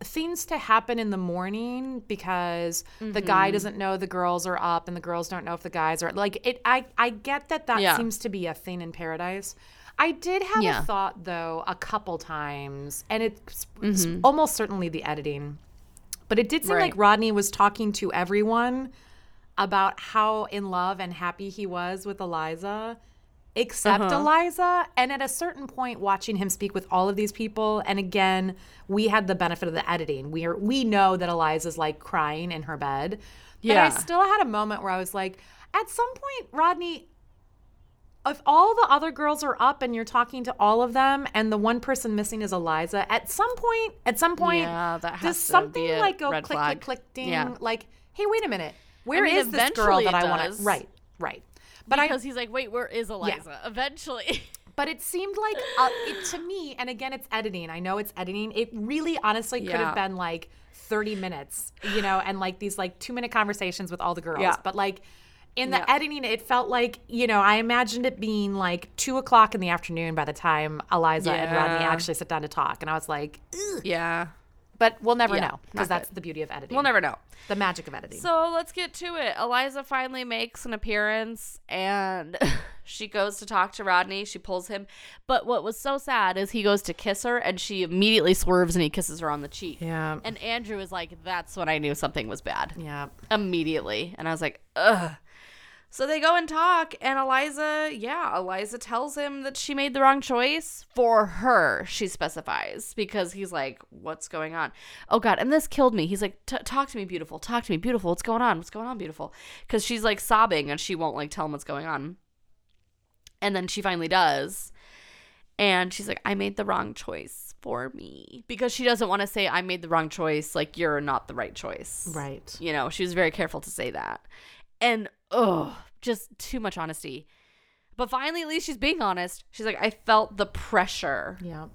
things to happen in the morning because the Mm-hmm. guy doesn't know the girls are up and the girls don't know if the guys are like it I I get that that Yeah. seems to be a thing in paradise. I did have Yeah. a thought though a couple times and it's, it's Mm-hmm. almost certainly the editing. But it did seem Right. like Rodney was talking to everyone about how in love and happy he was with Eliza. Except Uh-huh. Eliza. And at a certain point, watching him speak with all of these people, and again, we had the benefit of the editing. We are we know that Eliza's like crying in her bed. But I still had a moment where I was like, at some point, Rodney, if all the other girls are up and you're talking to all of them and the one person missing is Eliza, at some point, at some point, Yeah, does something like go click, click, click, ding? Yeah. Like, hey, wait a minute. Where is mean, this girl that I want to? Right, right. But I, because he's like, wait, where is Eliza? Eventually. but it seemed like uh, it to me, and again, it's editing. I know it's editing. It really, honestly, could Yeah. have been like 30 minutes, you know, and like these like two minute conversations with all the girls. Yeah. But like in the Yeah. editing, it felt like, you know, I imagined it being like two o'clock in the afternoon by the time Eliza and Rodney actually sit down to talk. And I was like, "Ugh." yeah. But we'll never Yeah, know because that's the beauty of editing. We'll never know. the magic of editing. So let's get to it. Eliza finally makes an appearance and she goes to talk to Rodney. She pulls him. But what was so sad is he goes to kiss her and she immediately swerves and he kisses her on the cheek. yeah. And Andrew is like, that's when I knew something was bad. yeah. Immediately. And I was like, ugh. So they go and talk, and Eliza, yeah, Eliza tells him that she made the wrong choice for her, she specifies, because he's like, What's going on? Oh, God. And this killed me. He's like, Talk to me, beautiful. Talk to me, beautiful. What's going on? What's going on, beautiful? Because she's like sobbing and she won't like tell him what's going on. And then she finally does. And she's like, I made the wrong choice for me. Because she doesn't want to say, I made the wrong choice. Like, you're not the right choice. Right. You know, she was very careful to say that. And oh, just too much honesty. But finally, at least she's being honest. She's like, I felt the pressure. Yeah.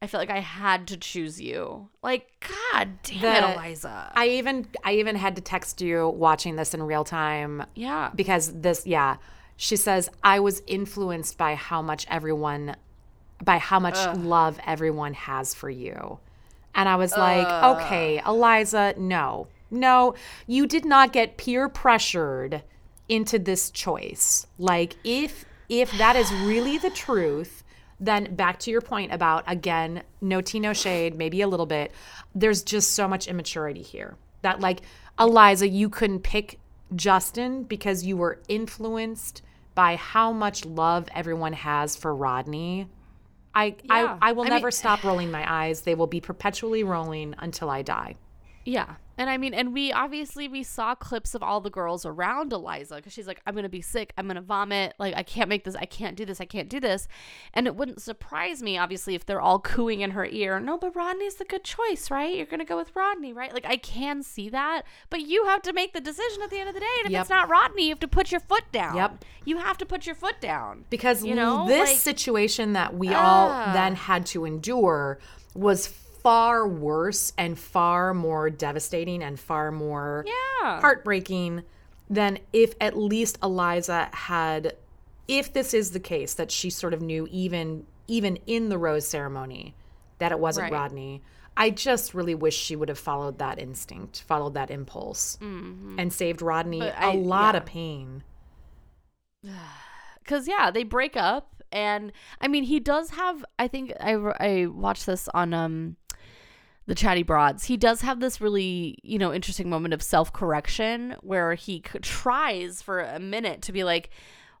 I felt like I had to choose you. Like, God damn The- it, Eliza. I even I even had to text you watching this in real time yeah. because this yeah she says i was influenced by how much everyone by how much love everyone has for you and i was like okay eliza no no you did not get peer pressured into this choice like if if that is really the truth then back to your point about again no tea no shade maybe a little bit there's just so much immaturity here that like eliza you couldn't pick justin because you were influenced by how much love everyone has for rodney i Yeah. I, I will I never mean- stop rolling my eyes they will be perpetually rolling until i die Yeah. And I mean, and we obviously we saw clips of all the girls around Eliza because she's like, I'm gonna be sick, I'm gonna vomit, like I can't make this, I can't do this, I can't do this. And it wouldn't surprise me, obviously, if they're all cooing in her ear, no, but Rodney's the good choice, right? You're gonna go with Rodney, right? Like I can see that, but you have to make the decision at the end of the day. And if Yep. it's not Rodney, you have to put your foot down. Yep. You have to put your foot down. because You know, this like- situation that we all Ah. then had to endure was far worse and far more devastating and far more Yeah. heartbreaking than if at least Eliza had if this is the case that she sort of knew even even in the rose ceremony that it wasn't Right. Rodney. I just really wish she would have followed that instinct, followed that impulse, and saved Rodney Mm-hmm. But a I- lot yeah. of pain. Cause yeah, they break up, and I mean, he does have. I think I I watched this on um the chatty broads. He does have this really you know interesting moment of self correction where he c- tries for a minute to be like,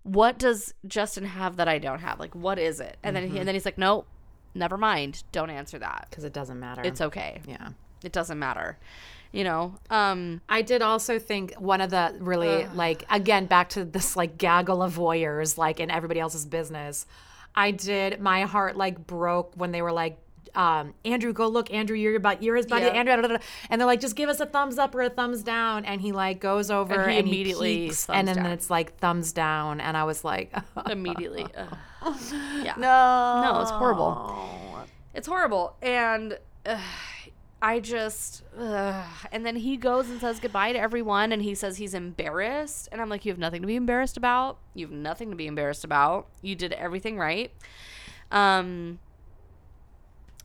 what does Justin have that I don't have? Like, what is it? And then he, and then he's like, nope, never mind, don't answer that. Because it doesn't matter. It's okay. yeah. It doesn't matter. You know. Um. I did also think one of the really like again back to this like gaggle of voyeurs like in everybody else's business. I did my heart like broke when they were like um, Andrew, go look. Andrew, you're about you're his buddy. Yeah. Andrew, da, da, da. and they're like, just give us a thumbs up or a thumbs down. And he like goes over And and he he, immediately peeks, and then down. it's like thumbs down. And I was like, Immediately. Ugh. Yeah. no, No, it's horrible. It's horrible. And uh, I just. Uh, and then he goes and says goodbye to everyone and he says he's embarrassed. And I'm like, you have nothing to be embarrassed about. You have nothing to be embarrassed about. You did everything right. Um.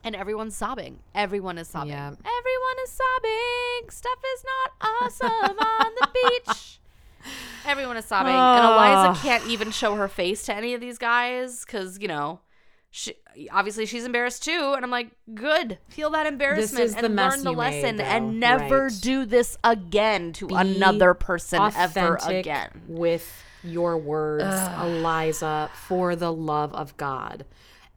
And everyone's sobbing. Everyone is sobbing. Yeah. Everyone is sobbing. Stuff is not awesome on the beach. Everyone is sobbing. And Eliza ah. can't even show her face to any of these guys because, you know, she, obviously she's embarrassed too. And I'm like, good. Feel that embarrassment is the and learn the you made, lesson and never Right. do this again to Be another person ever again. with your words, Eliza, for the love of God.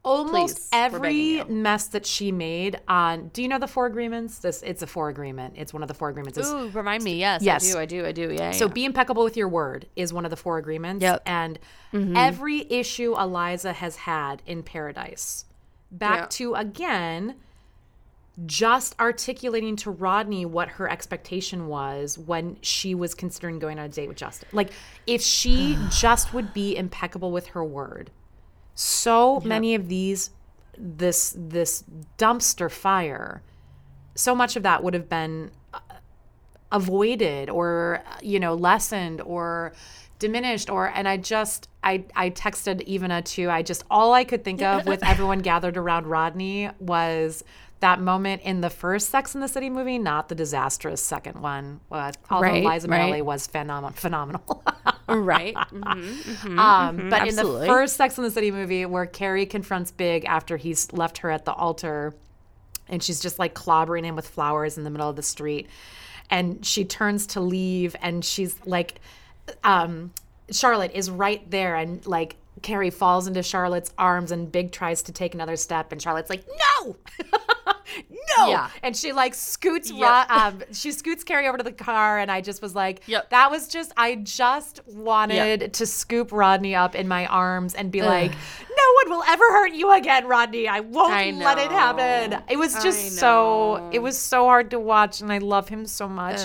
Almost Please, every mess that she made on. Do you know the four agreements? This it's a four agreement. It's one of the four agreements. It's- Ooh, remind me. Yes, Yes. I do. I do. I do. Yeah. so yeah. be impeccable with your word is one of the four agreements. Yep. And Mm-hmm. every issue Eliza has had in paradise, back Yeah. to again, just articulating to Rodney what her expectation was when she was considering going on a date with Justin. Like, if she just would be impeccable with her word, so many of these, this this dumpster fire, so much of that would have been avoided or you know lessened or diminished or and i just i i texted Ivana too. I just all i could think of with everyone gathered around rodney was that moment in the first sex in the city movie not the disastrous second one. Uh, although Right, liza right. Minnelli was phenom- phenomenal right. Mhm. um, but in the first Sex in the City movie, where Carrie confronts Big after he's left her at the altar, and she's just like clobbering him with flowers in the middle of the street, and she turns to leave, and she's like, um, Charlotte is right there, and like Carrie falls into Charlotte's arms, and Big tries to take another step, and Charlotte's like, no. No, Yeah. and she like scoots. Yep. um, she scoots Carrie over to the car, and I just was like, Yep. that was just. I just wanted to scoop Rodney up in my arms and be like, "No one will ever hurt you again, Rodney. I won't I let it happen." It was just so. It was so hard to watch, and I love him so much.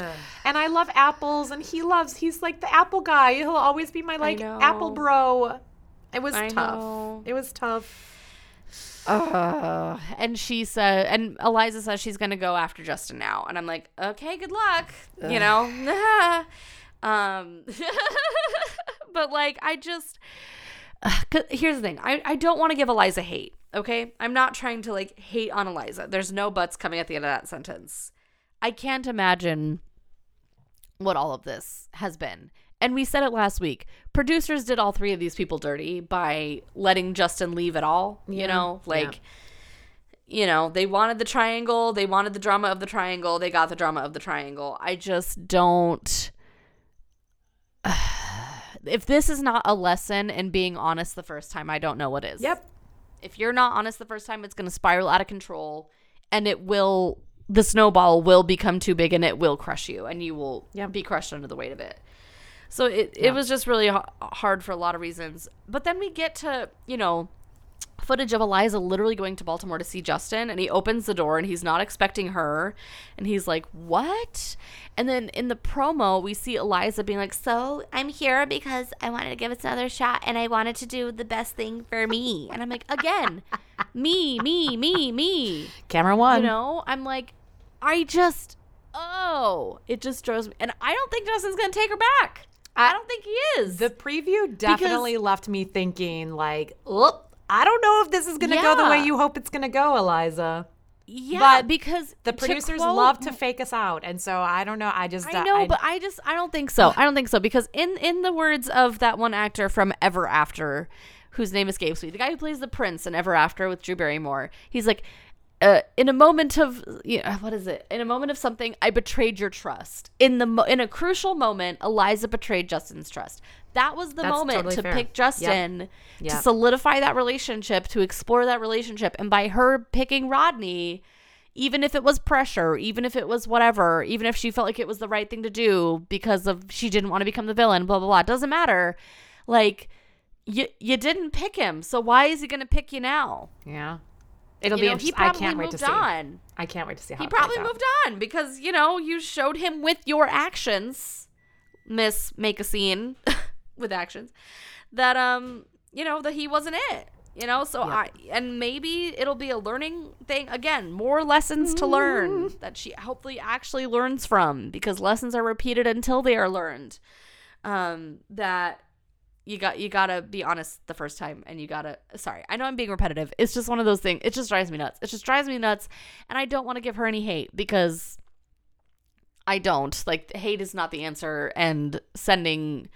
And I love apples, and he loves. He's like the apple guy. He'll always be my like apple bro. It was I tough. know. It was tough. Ugh. and she said, and Eliza says she's gonna go after Justin now, and I'm like, okay, good luck, you know. um, but like, I just, Ugh, 'cause here's the thing, I I don't want to give Eliza hate. Okay, I'm not trying to like hate on Eliza. There's no buts coming at the end of that sentence. I can't imagine what all of this has been. And we said it last week. Producers did all three of these people dirty by letting Justin leave at all. You know, like, you know, they wanted the triangle, they wanted the drama of the triangle, they got the drama of the triangle. I just don't. if this is not a lesson in being honest the first time, I don't know what is. Yep. If you're not honest the first time, it's going to spiral out of control and it will, the snowball will become too big and it will crush you and you will Yep. be crushed under the weight of it. So it, it was just really h- hard for a lot of reasons. But then we get to, you know, footage of Eliza literally going to Baltimore to see Justin and he opens the door and he's not expecting her and he's like, "What?" And then in the promo, we see Eliza being like, "So, I'm here because I wanted to give us another shot and I wanted to do the best thing for me." And I'm like, "Again, me, me, me, me." Camera one. You know, I'm like, I just, oh, it just drives me. And I don't think Justin's going to take her back. I, don't think he is. The preview definitely left me thinking like, "Oh, I don't know if this is going to go the way you hope it's going to go, Eliza." yeah, but because The producers quote- love to fake us out, and so I don't know. I just I know, but I just I don't think so. I don't think so because in in the words of that one actor from Ever After, whose name escapes me, the guy who plays the prince in Ever After with Drew Barrymore, he's like. Uh, in a moment of you know, what is it? In a moment of something, I betrayed your trust. In the mo- in a crucial moment, Eliza betrayed Justin's trust. That was the That's moment totally to fair. pick Justin to Yep. solidify that relationship, to explore that relationship, and by her picking Rodney, even if it was pressure, even if it was whatever, even if she felt like it was the right thing to do because of she didn't want to become the villain, blah blah blah. It doesn't matter. Like you you didn't pick him, so why is he gonna pick you now? yeah, it'll You be. know, he I probably can't wait to moved see. on. I can't wait to see how He probably out. moved on because you know you showed him with your actions, Miss Make a Scene, with actions that um you know that he wasn't it. You know, so I and maybe it'll be a learning thing again. More lessons to learn that she hopefully actually learns from because lessons are repeated until they are learned. Um, that you got you gotta be honest the first time and you gotta sorry i know i'm being repetitive. It's just one of those things it just drives me nuts. It just drives me nuts and i don't want to give her any hate because i don't. Like hate is not the answer and sending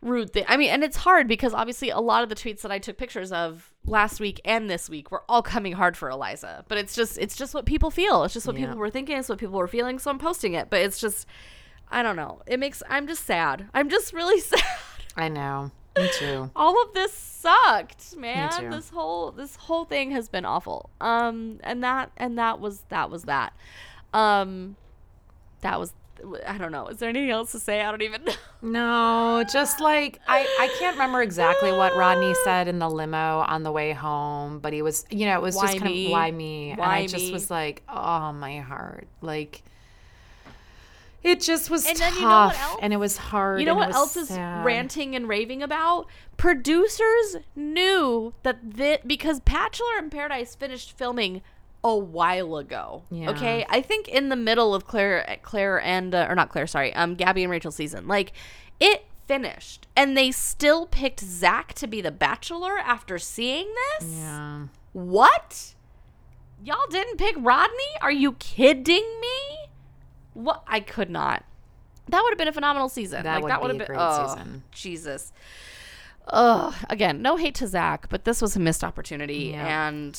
rude thing i mean and it's hard because obviously a lot of the tweets that i took pictures of last week and this week were all coming hard for eliza. But it's just it's just what people feel. It's just what Yeah. people were thinking. It's what people were feeling. So i'm posting it but it's just i don't know. It makes i'm just sad. I'm just really sad I know. Me too. all of this sucked man. this whole this whole thing has been awful. Um and that and that was that was that. Um that was i don't know. Is there anything else to say? I don't even know. No, just like I, I can't remember exactly what Rodney said in the limo on the way home, but he was, you know, it was Why just kind me? of why me, and Why I just was like, oh my heart, like it just was And tough, then you know what else? and it was hard. you know what else is ranting and raving about producers knew that that because bachelor in paradise finished filming a while ago Yeah. okay i think in the middle of claire claire and uh, or not claire sorry um gabby and rachel season like it finished and they still picked zach to be the bachelor after seeing this Yeah. what y'all didn't pick rodney are you kidding me what i could not that would have been a phenomenal season That like would that would have a been great oh, season. jesus Ugh. Again, no hate to Zach, but this was a missed opportunity. Yeah. And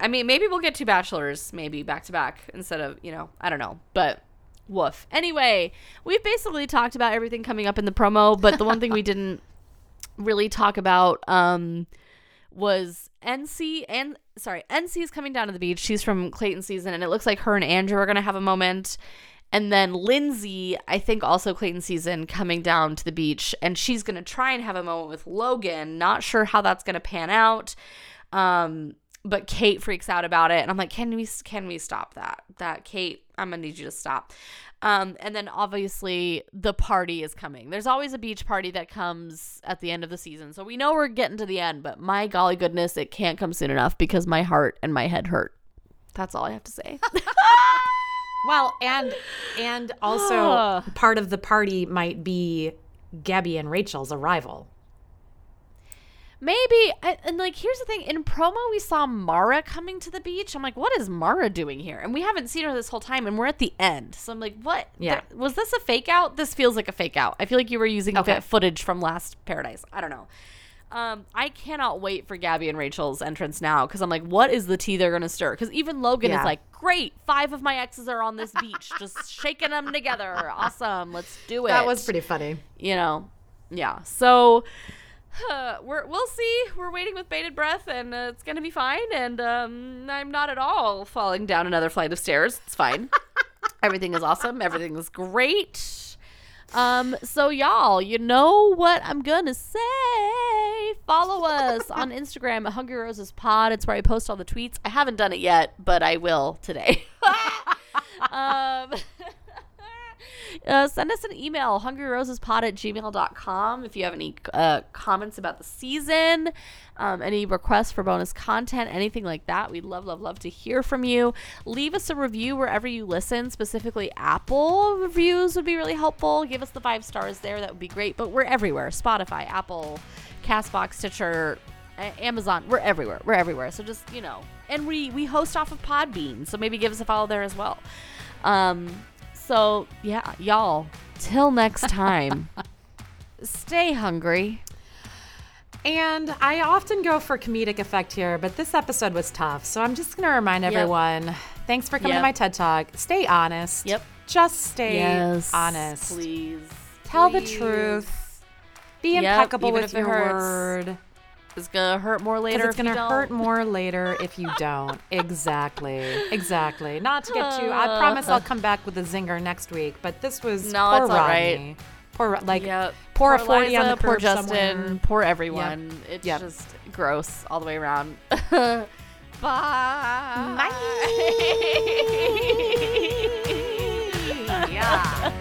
I mean, maybe we'll get two bachelors, maybe back to back instead of, you know, I don't know. But woof. Anyway, we've basically talked about everything coming up in the promo, but the one thing we didn't really talk about um, was NC and sorry, NC is coming down to the beach. She's from Clayton season, and it looks like her and Andrew are gonna have a moment. And then Lindsay, I think also Clayton season, coming down to the beach, and she's gonna try and have a moment with Logan. Not sure how that's gonna pan out. Um, but Kate freaks out about it, and I'm like, can we can we stop that? That Kate, I'm gonna need you to stop. Um, and then obviously the party is coming. There's always a beach party that comes at the end of the season, so we know we're getting to the end. But my golly goodness, it can't come soon enough because my heart and my head hurt. That's all I have to say. Well, and and also Ah. part of the party might be Gabby and Rachel's arrival. Maybe, and like, here's the thing: in promo, we saw Mara coming to the beach. I'm like, what is Mara doing here? And we haven't seen her this whole time, and we're at the end. So I'm like, what? Yeah. There- was this a fake out? This feels like a fake out. I feel like you were using Okay. footage from last Paradise. I don't know. Um, I cannot wait for Gabby and Rachel's entrance now because I'm like, what is the tea they're gonna stir? Because even Logan Yeah. is like, great, five of my exes are on this beach, just shaking them together. Awesome, let's do it That was pretty funny. you know yeah so uh, we're we'll see we're waiting with bated breath and uh, it's gonna be fine and um, i'm not at all falling down another flight of stairs it's fine everything is awesome everything is great um so y'all you know what i'm gonna say? Follow us on instagram at hungry roses pod. It's where i post all the tweets. I haven't done it yet but i will today. Um uh, send us an email hungryrosespod at gmail.com if you have any uh, comments about the season um, any requests for bonus content anything like that. We'd love love love to hear from you. Leave us a review wherever you listen. Specifically apple reviews would be really helpful. Give us the five stars there. That would be great. But we're everywhere. Spotify apple castbox stitcher Amazon, we're everywhere. We're everywhere. So just you know, and we we host off of Podbean, so maybe give us a follow there as well. Um, so yeah, y'all. Till next time, stay hungry. And I often go for comedic effect here, but this episode was tough. So I'm just going to remind everyone thanks for coming Yep. to my TED Talk. Stay honest. Yep. Just stay honest. please. Tell the truth. Be Yep, impeccable with your hurts. word. It's gonna hurt more later. It's if going to don't. hurt more later if you don't. exactly. Exactly. Not to get too. I uh, promise I'll come back with a zinger next week, but this was No, poor it's all right. Rodney. Poor, like, Yep. pour a Poor 40 on the poor Justin, somewhere. poor everyone. It's Yep. just gross all the way around. Bye. Bye. yeah.